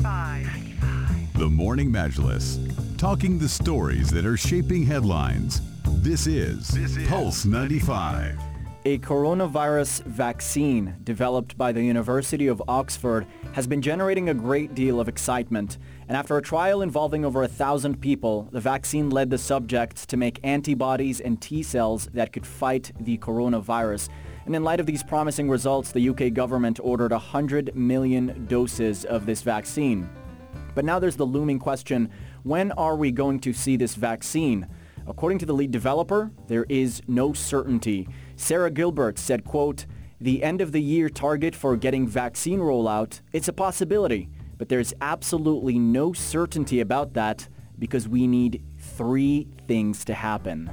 95. The Morning Majlis, talking the stories that are shaping headlines. This is, Pulse 95. A coronavirus vaccine developed by the University of Oxford has been generating a great deal of excitement. And after a trial involving over a thousand people, the vaccine led the subjects to make antibodies and T cells that could fight the coronavirus. And in light of these promising results, the UK government ordered 100 million doses of this vaccine. But now there's the looming question, when are we going to see this vaccine? According to the lead developer, there is no certainty. Sarah Gilbert said, quote, the end of the year target for getting vaccine rollout, it's a possibility, but there's absolutely no certainty about that because we need three things to happen.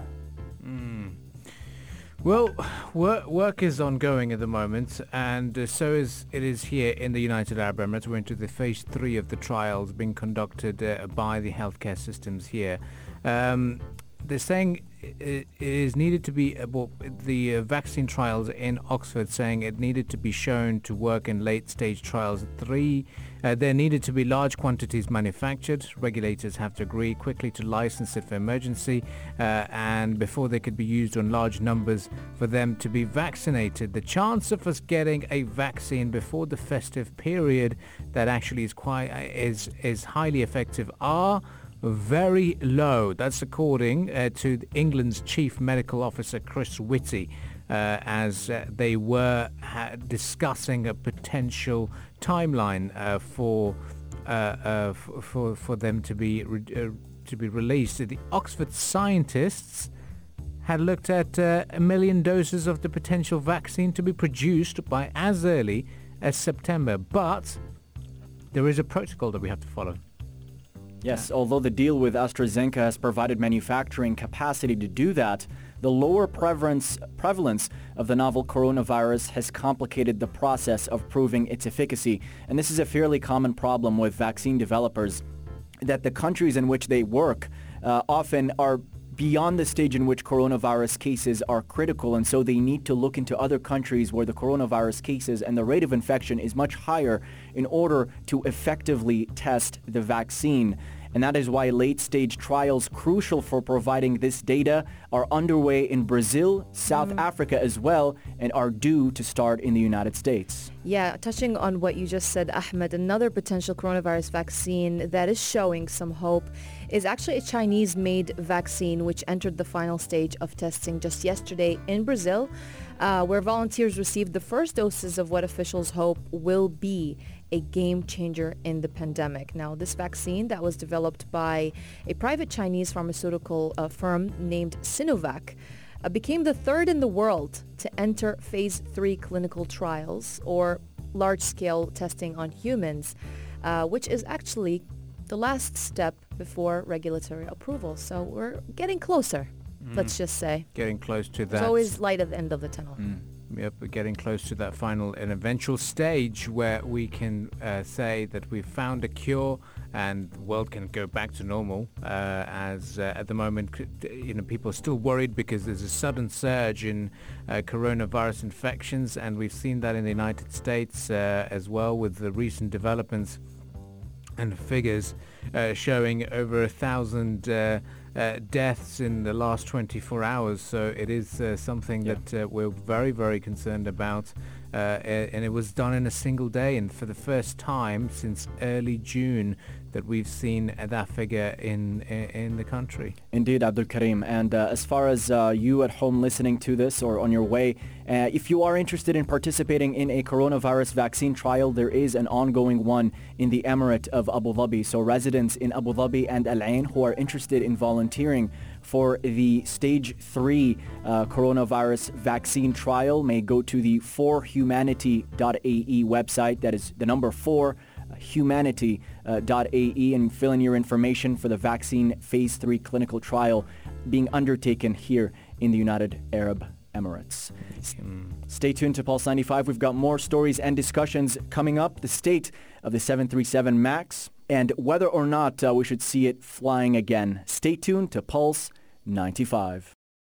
Well, work, work is ongoing at the moment, and uh, so is it is here in the United Arab Emirates. We're into the phase three of the trials being conducted uh, by the healthcare systems here. Um, they're saying it is needed to be uh, well, the uh, vaccine trials in Oxford saying it needed to be shown to work in late stage trials. Three uh, there needed to be large quantities manufactured. Regulators have to agree quickly to license it for emergency uh, and before they could be used on large numbers for them to be vaccinated. The chance of us getting a vaccine before the festive period that actually is quite uh, is is highly effective are very low. That's according uh, to England's Chief Medical Officer Chris Whitty uh, as uh, they were discussing a potential timeline uh, for, uh, uh, for for them to be re- to be released. The Oxford scientists had looked at a million doses of the potential vaccine to be produced by as early as September, but there is a protocol that we have to follow. Yes, although the deal with AstraZeneca has provided manufacturing capacity to do that, the lower prevalence, prevalence of the novel coronavirus has complicated the process of proving its efficacy. And this is a fairly common problem with vaccine developers, that the countries in which they work uh, often are beyond the stage in which coronavirus cases are critical and so they need to look into other countries where the coronavirus cases and the rate of infection is much higher in order to effectively test the vaccine. And that is why late-stage trials crucial for providing this data are underway in Brazil, South mm. Africa as well, and are due to start in the United States. Yeah, touching on what you just said, Ahmed, another potential coronavirus vaccine that is showing some hope is actually a Chinese-made vaccine which entered the final stage of testing just yesterday in Brazil, uh, where volunteers received the first doses of what officials hope will be a game changer in the pandemic. Now, this vaccine that was developed by a private Chinese pharmaceutical uh, firm named Sinovac uh, became the third in the world to enter phase three clinical trials or large-scale testing on humans, uh, which is actually the last step before regulatory approval. So we're getting closer, mm. let's just say. Getting close to that. There's always light at the end of the tunnel. Mm. Yep, we're getting close to that final and eventual stage where we can uh, say that we've found a cure and the world can go back to normal. Uh, as uh, at the moment, you know, people are still worried because there's a sudden surge in uh, coronavirus infections, and we've seen that in the United States uh, as well with the recent developments and figures showing over a thousand uh, uh, deaths in the last 24 hours. So it is uh, something yeah. that uh, we're very, very concerned about. Uh, and it was done in a single day and for the first time since early June that we've seen that figure in in the country. Indeed, Abdul Karim. And uh, as far as uh, you at home listening to this or on your way, uh, if you are interested in participating in a coronavirus vaccine trial, there is an ongoing one in the Emirate of Abu Dhabi. So residents in Abu Dhabi and Al Ain who are interested in volunteering for the stage three uh, coronavirus vaccine trial may go to the 4humanity.ae website. That is the number 4 humanity.ae uh, and fill in your information for the vaccine phase 3 clinical trial being undertaken here in the United Arab Emirates. Stay tuned to Pulse 95. We've got more stories and discussions coming up. The state of the 737 MAX and whether or not uh, we should see it flying again. Stay tuned to Pulse 95.